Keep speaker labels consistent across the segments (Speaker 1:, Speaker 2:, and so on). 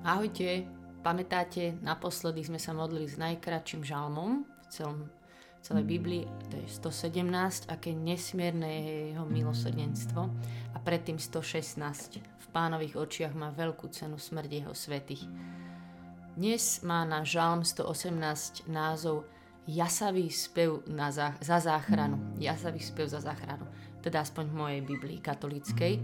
Speaker 1: Ahojte, pamätáte, naposledy sme sa modlili s najkračším žalmom v celom, celej Biblii, to je 117, aké nesmierne je jeho milosrdenstvo a predtým 116. V pánových očiach má veľkú cenu smrť jeho svetých. Dnes má na žalm 118 názov Jasavý spev na zá, za záchranu. Jasavý spev za záchranu. Teda aspoň v mojej Biblii katolíckej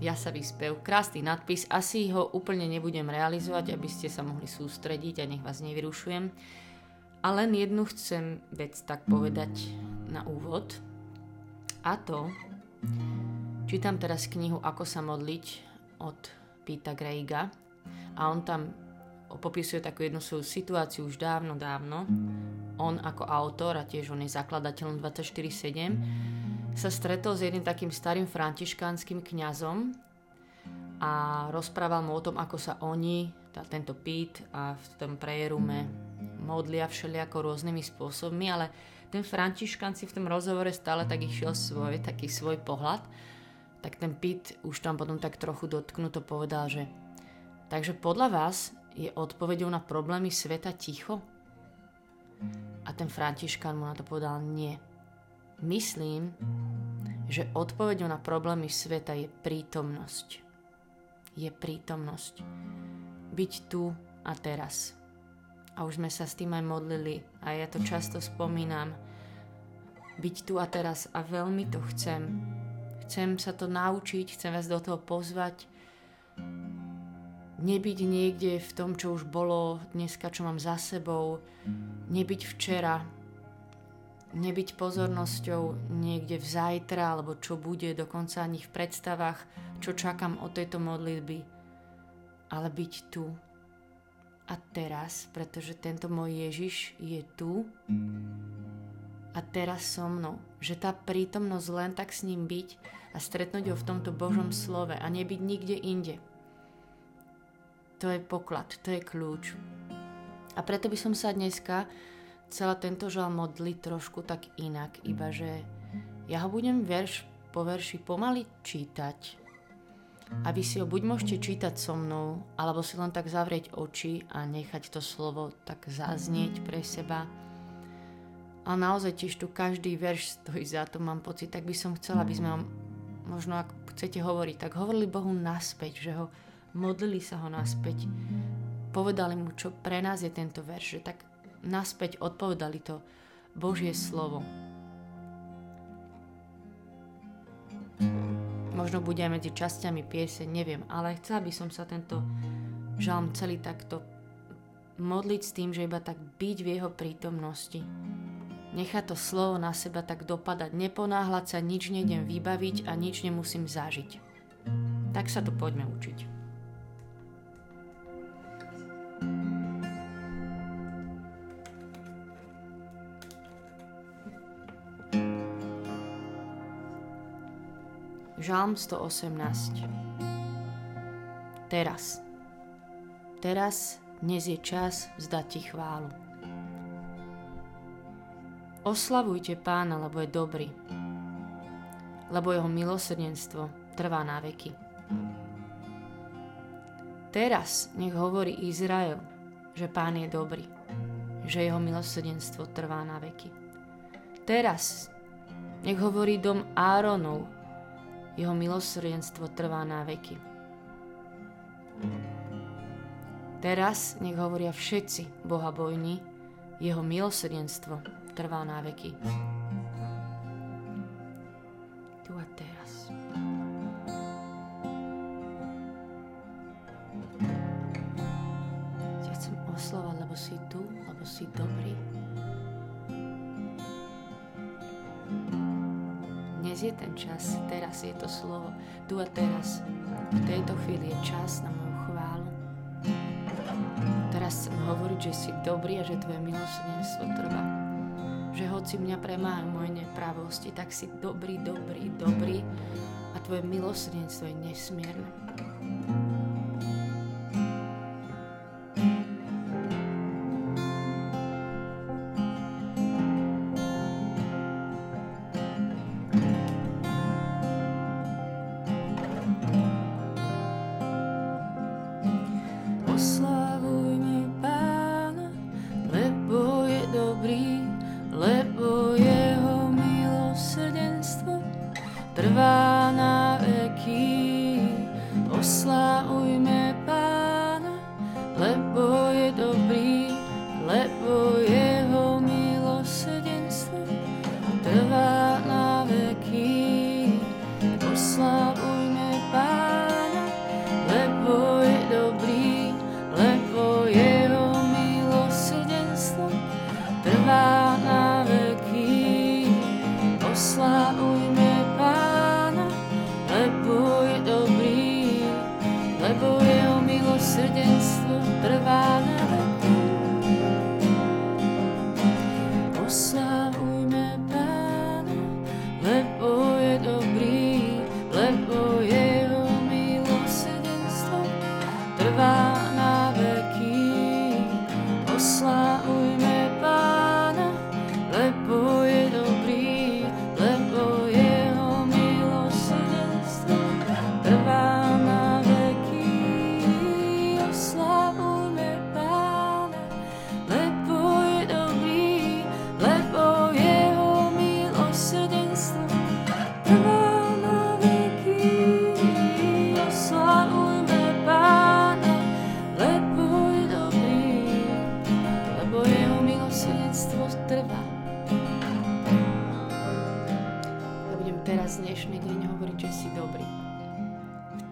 Speaker 1: jasavý spev, krásny nadpis, asi ho úplne nebudem realizovať, aby ste sa mohli sústrediť a nech vás nevyrušujem. A len jednu chcem vec tak povedať na úvod. A to, čítam teraz knihu Ako sa modliť od Pita Greiga a on tam popisuje takú jednu svoju situáciu už dávno, dávno. On ako autor a tiež on je zakladateľom 24-7 sa stretol s jedným takým starým františkánskym kňazom a rozprával mu o tom, ako sa oni, tá, tento Pít a v tom prejerume modlia všelijako rôznymi spôsobmi, ale ten františkán si v tom rozhovore stále tak išiel svoj, taký svoj pohľad, tak ten Pít už tam potom tak trochu dotknuto povedal, že takže podľa vás je odpovedou na problémy sveta ticho? A ten františkán mu na to povedal nie. Myslím, že odpovedou na problémy sveta je prítomnosť. Je prítomnosť. Byť tu a teraz. A už sme sa s tým aj modlili a ja to často spomínam. Byť tu a teraz a veľmi to chcem. Chcem sa to naučiť, chcem vás do toho pozvať. Nebyť niekde v tom, čo už bolo dneska, čo mám za sebou. Nebyť včera, nebyť pozornosťou niekde v zajtra, alebo čo bude, dokonca ani v predstavách, čo čakám od tejto modlitby, ale byť tu a teraz, pretože tento môj Ježiš je tu a teraz so mnou. Že tá prítomnosť len tak s ním byť a stretnúť ho v tomto Božom slove a nebyť nikde inde. To je poklad, to je kľúč. A preto by som sa dneska celá tento žal modli trošku tak inak, iba že ja ho budem verš po verši pomaly čítať. A vy si ho buď môžete čítať so mnou, alebo si len tak zavrieť oči a nechať to slovo tak zaznieť pre seba. A naozaj tiež tu každý verš stojí za to, mám pocit, tak by som chcela, aby sme ho, možno ak chcete hovoriť, tak hovorili Bohu naspäť, že ho modlili sa ho naspäť. Povedali mu, čo pre nás je tento verš, že tak naspäť odpovedali to Božie slovo. Možno bude aj medzi časťami pieseň, neviem, ale chcela by som sa tento žalm celý takto modliť s tým, že iba tak byť v jeho prítomnosti. Nechať to slovo na seba tak dopadať, neponáhľať sa, nič nejdem vybaviť a nič nemusím zažiť. Tak sa to poďme učiť. Žalm 118 Teraz Teraz dnes je čas vzdať ti chválu. Oslavujte pána, lebo je dobrý, lebo jeho milosrdenstvo trvá na veky. Teraz nech hovorí Izrael, že pán je dobrý, že jeho milosrdenstvo trvá na veky. Teraz nech hovorí dom Áronov, jeho milosrdenstvo trvá na veky. Teraz nech hovoria všetci Boha bojní, jeho milosrdenstvo trvá na veky. Tu a teraz. Ja chcem oslovať, lebo si tu, lebo si dobrý. Dnes je ten čas, teraz je to slovo, tu a teraz. V tejto chvíli je čas na moju chválu. Teraz chcem hovoriť, že si dobrý a že tvoje milosrdenstvo trvá. Že hoci mňa premáhajú moje nepravosti, tak si dobrý, dobrý, dobrý a tvoje milosrdenstvo je nesmierne.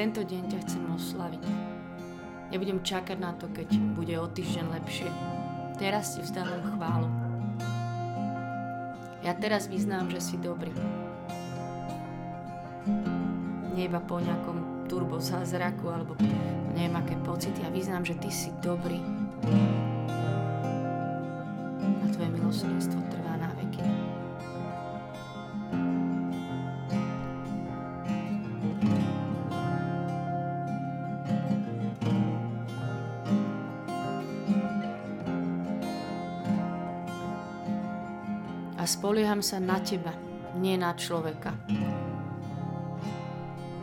Speaker 1: Tento deň ťa chcem oslaviť. Nebudem čakať na to, keď bude o týždeň lepšie. Teraz ti vzdávam chválu. Ja teraz vyznám, že si dobrý. Nie iba po nejakom turbo zázraku alebo neviem aké pocity. Ja vyznám, že ty si dobrý. A tvoje milosrdenstvo trvá spolieham sa na teba, nie na človeka.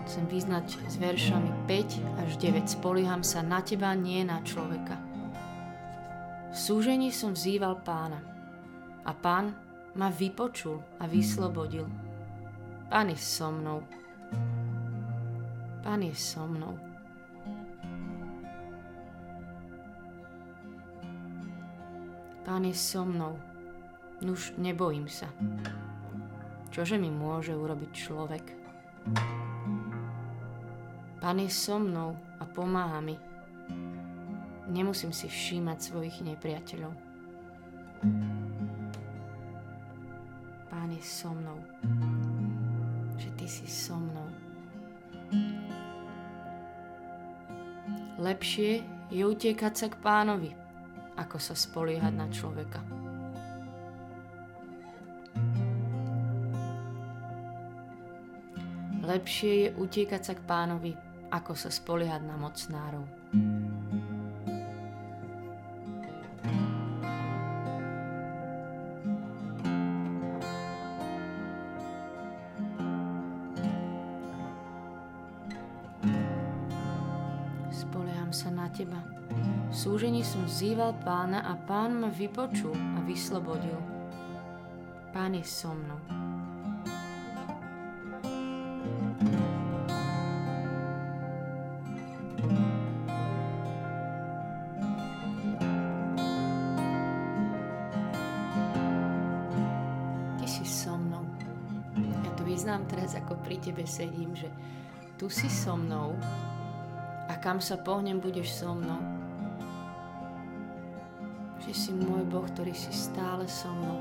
Speaker 1: Chcem vyznať s veršami 5 až 9. Spolieham sa na teba, nie na človeka. V súžení som vzýval pána a pán ma vypočul a vyslobodil. Pán je so mnou. Pán je so mnou. Pán je so mnou. Nuž nebojím sa. Čože mi môže urobiť človek? Pán je so mnou a pomáha mi. Nemusím si všímať svojich nepriateľov. Pán je so mnou. Že ty si so mnou. Lepšie je utiekať sa k pánovi, ako sa spoliehať na človeka. Lepšie je utiekať sa k pánovi, ako sa spoliehať na mocnárov. Spolieham sa na teba. V súžení som vzýval pána a pán ma vypočul a vyslobodil. Pán je so mnou. Tebe sedím, že tu si so mnou a kam sa pohnem, budeš so mnou. Že si môj Boh, ktorý si stále so mnou.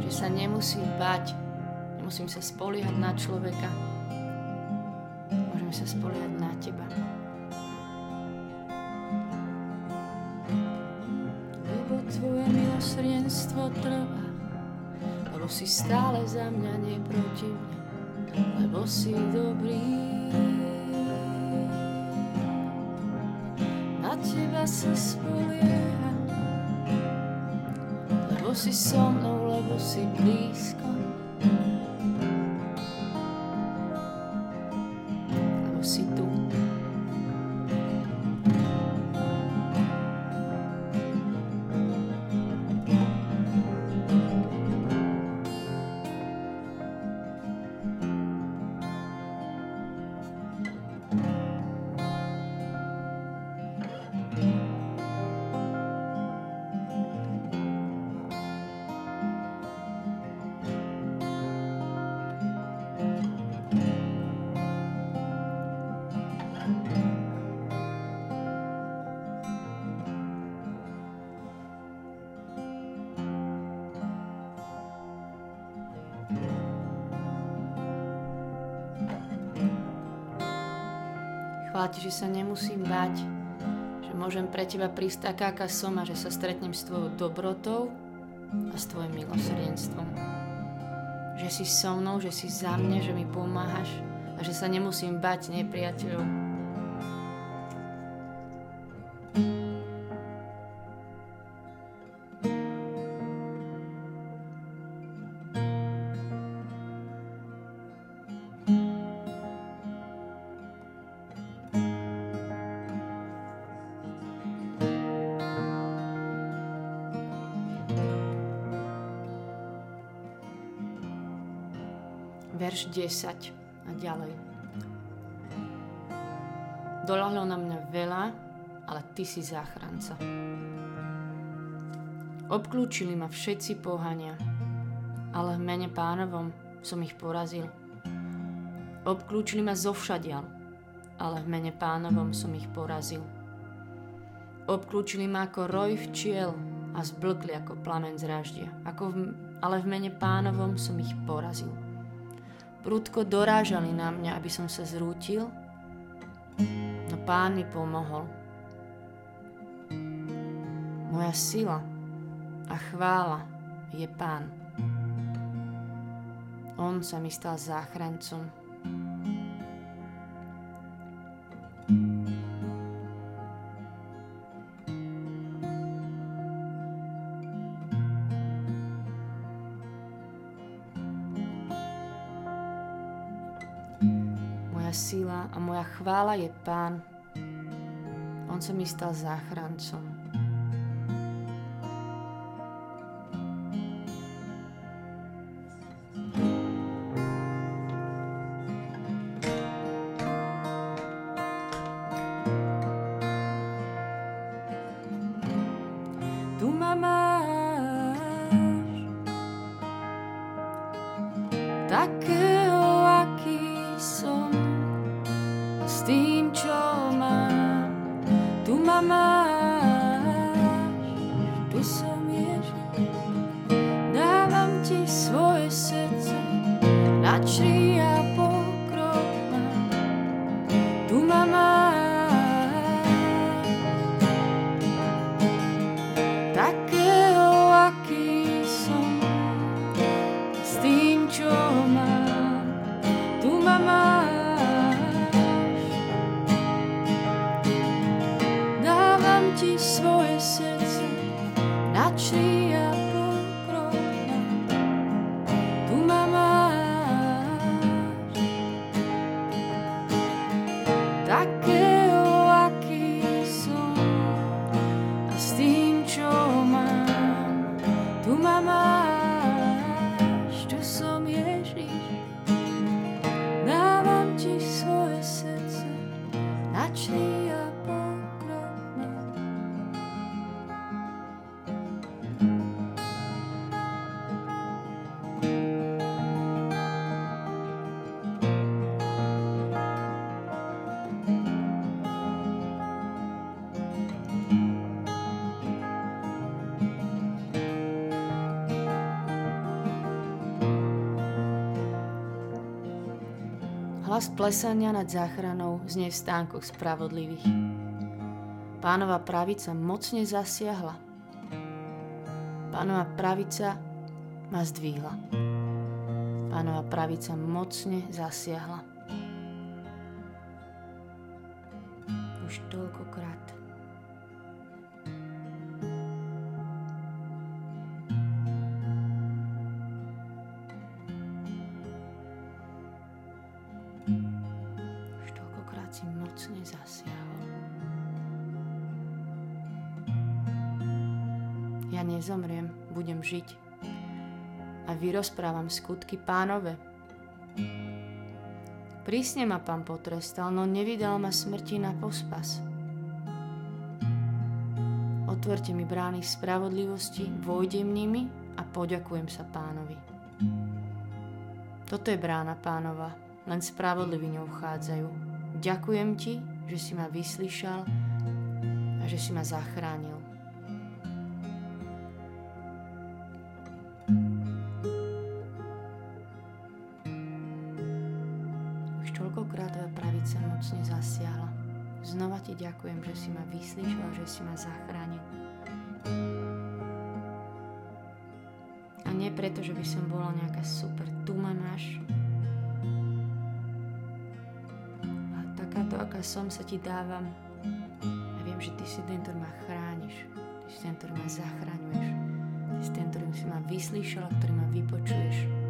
Speaker 1: Že sa nemusím bať, nemusím sa spoliehať na človeka. Môžem sa spoliehať na teba. Lebo tvoje milosrdenstvo trvá, lebo si stále za mňa, nie proti mňa, lebo si dobrý. Na teba sa spolieham, lebo si so mnou, lebo si blízko. Ti, že sa nemusím bať, že môžem pre Teba prísť taká, aká som a že sa stretnem s Tvojou dobrotou a s Tvojim milosrdenstvom. Že si so mnou, že si za mne, že mi pomáhaš a že sa nemusím bať nepriateľov, verš 10 a ďalej. Dolahlo na mňa veľa, ale ty si záchranca. Obklúčili ma všetci pohania, ale v mene pánovom som ich porazil. Obklúčili ma zovšadial, ale v mene pánovom som ich porazil. Obklúčili ma ako roj včiel a zblkli ako plamen z raždia, ako v, ale v mene pánovom som ich porazil prudko dorážali na mňa, aby som sa zrútil, no pán mi pomohol. Moja sila a chvála je pán. On sa mi stal záchrancom. Sila a moja chvála je Pán. On sa mi stal záchrancom. Hlas plesania nad záchranou znie v stánkoch spravodlivých. Pánova pravica mocne zasiahla. Pánova pravica ma zdvihla. Pánova pravica mocne zasiahla. Už toľkokrát žiť. A vyrozprávam skutky pánove. Prísne ma pán potrestal, no nevydal ma smrti na pospas. Otvorte mi brány spravodlivosti, vojdem nimi a poďakujem sa pánovi. Toto je brána pánova, len spravodliví ňou vchádzajú. Ďakujem ti, že si ma vyslyšal a že si ma zachránil. Si ma zachránil. A nie preto, že by som bola nejaká super, tu ma máš. A takáto, aká som, sa ti dávam. A viem, že ty si ten, ktorý ma chrániš. Ty si ten, ktorý ma zachraňuješ. Ty si ten, ktorý si ma vyslíšal a ktorý ma vypočuješ.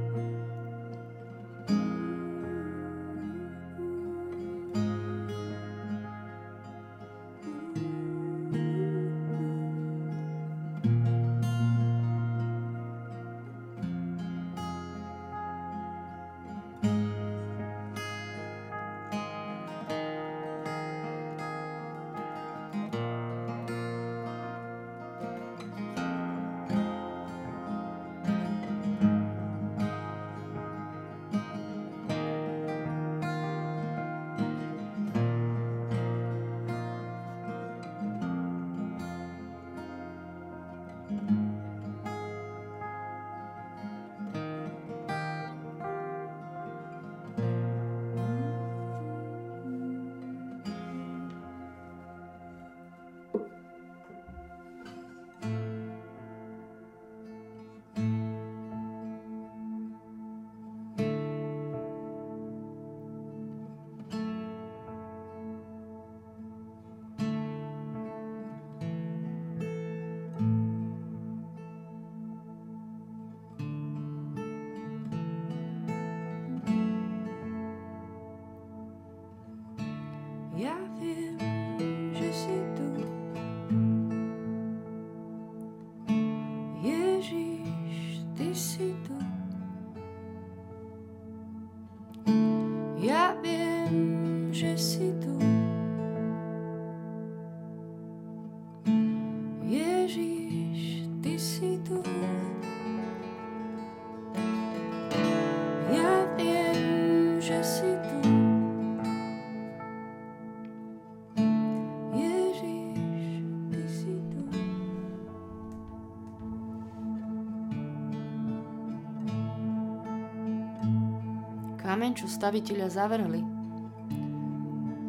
Speaker 1: Kameň, čo staviteľia zavrhli,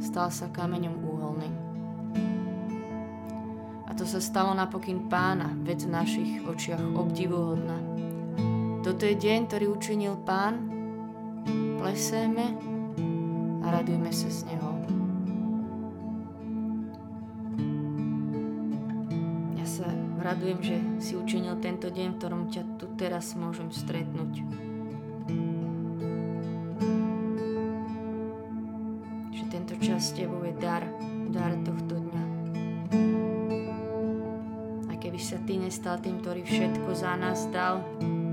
Speaker 1: stal sa kameňom úholným. A to sa stalo napokyn pána, vec v našich očiach obdivuhodná. Toto je deň, ktorý učinil pán, pleseme a radujme sa z neho. Ja sa radujem, že si učinil tento deň, v ktorom ťa tu teraz môžem stretnúť. S tebou je dar, dar tohto dňa. A keby sa ty nestal tým, ktorý všetko za nás dal,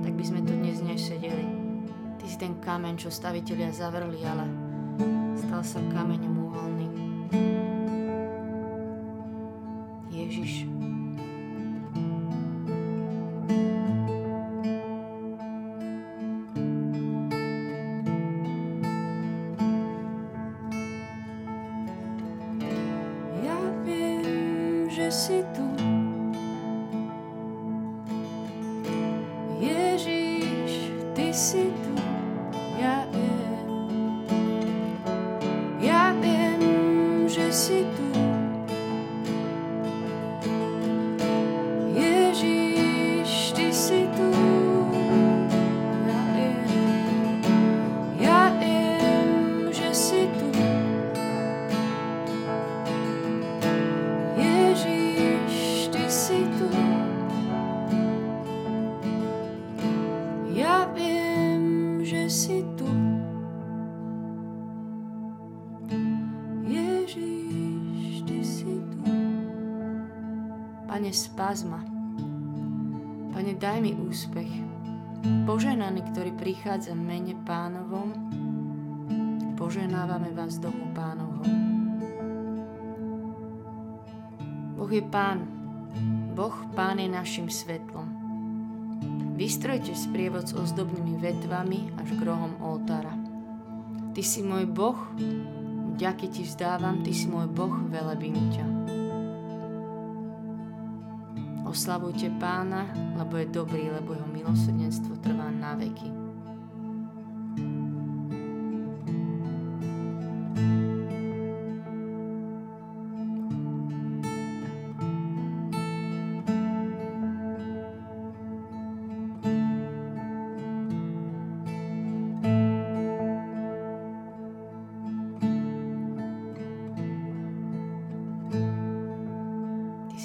Speaker 1: tak by sme tu dnes nesedeli. Ty si ten kameň, čo stavitelia zavrli, ale stal sa kameňom úholným. Ježiš, Mi úspech. Poženaný, ktorý prichádza mene pánovom, poženávame vás domu pánovho. Boh je pán. Boh pán je našim svetlom. Vystrojte sprievod s ozdobnými vetvami až k rohom oltára. Ty si môj Boh, ďaky ti vzdávam, ty si môj Boh, velebím ťa. Oslavujte pána, lebo je dobrý, lebo jeho milosrdenstvo trvá na veky.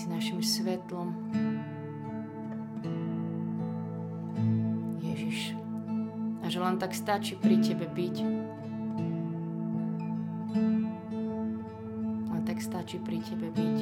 Speaker 1: Našim svetlom. Ježiš. A že len tak stačí pri Tebe byť. Len tak stačí pri Tebe byť.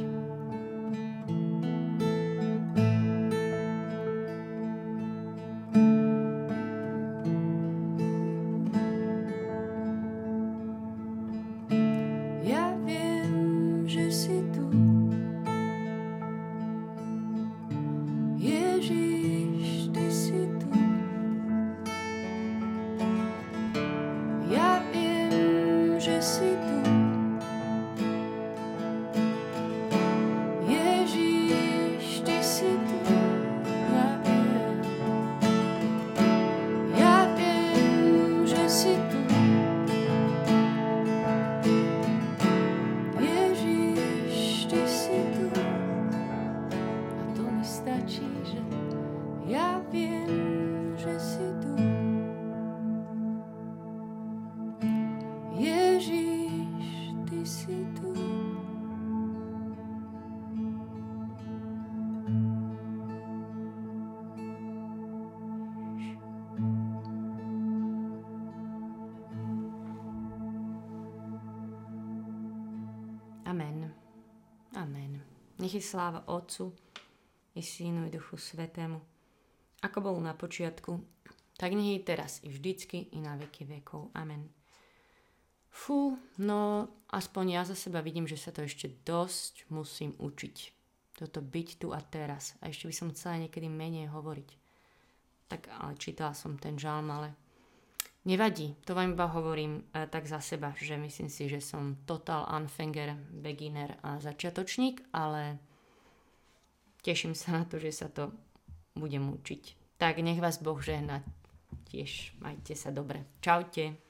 Speaker 1: Amen. Amen. Nech je sláva Otcu i Synu i Duchu Svetému, ako bol na počiatku, tak nech je teraz i vždycky i na veky vekov. Amen. Fú, no aspoň ja za seba vidím, že sa to ešte dosť musím učiť. Toto byť tu a teraz. A ešte by som chcela niekedy menej hovoriť. Tak ale čítala som ten žalm, ale Nevadí, to vám iba hovorím e, tak za seba, že myslím si, že som total unfanger, beginner a začiatočník, ale teším sa na to, že sa to budem učiť. Tak nech vás Boh žehna. Tiež majte sa dobre. Čaute.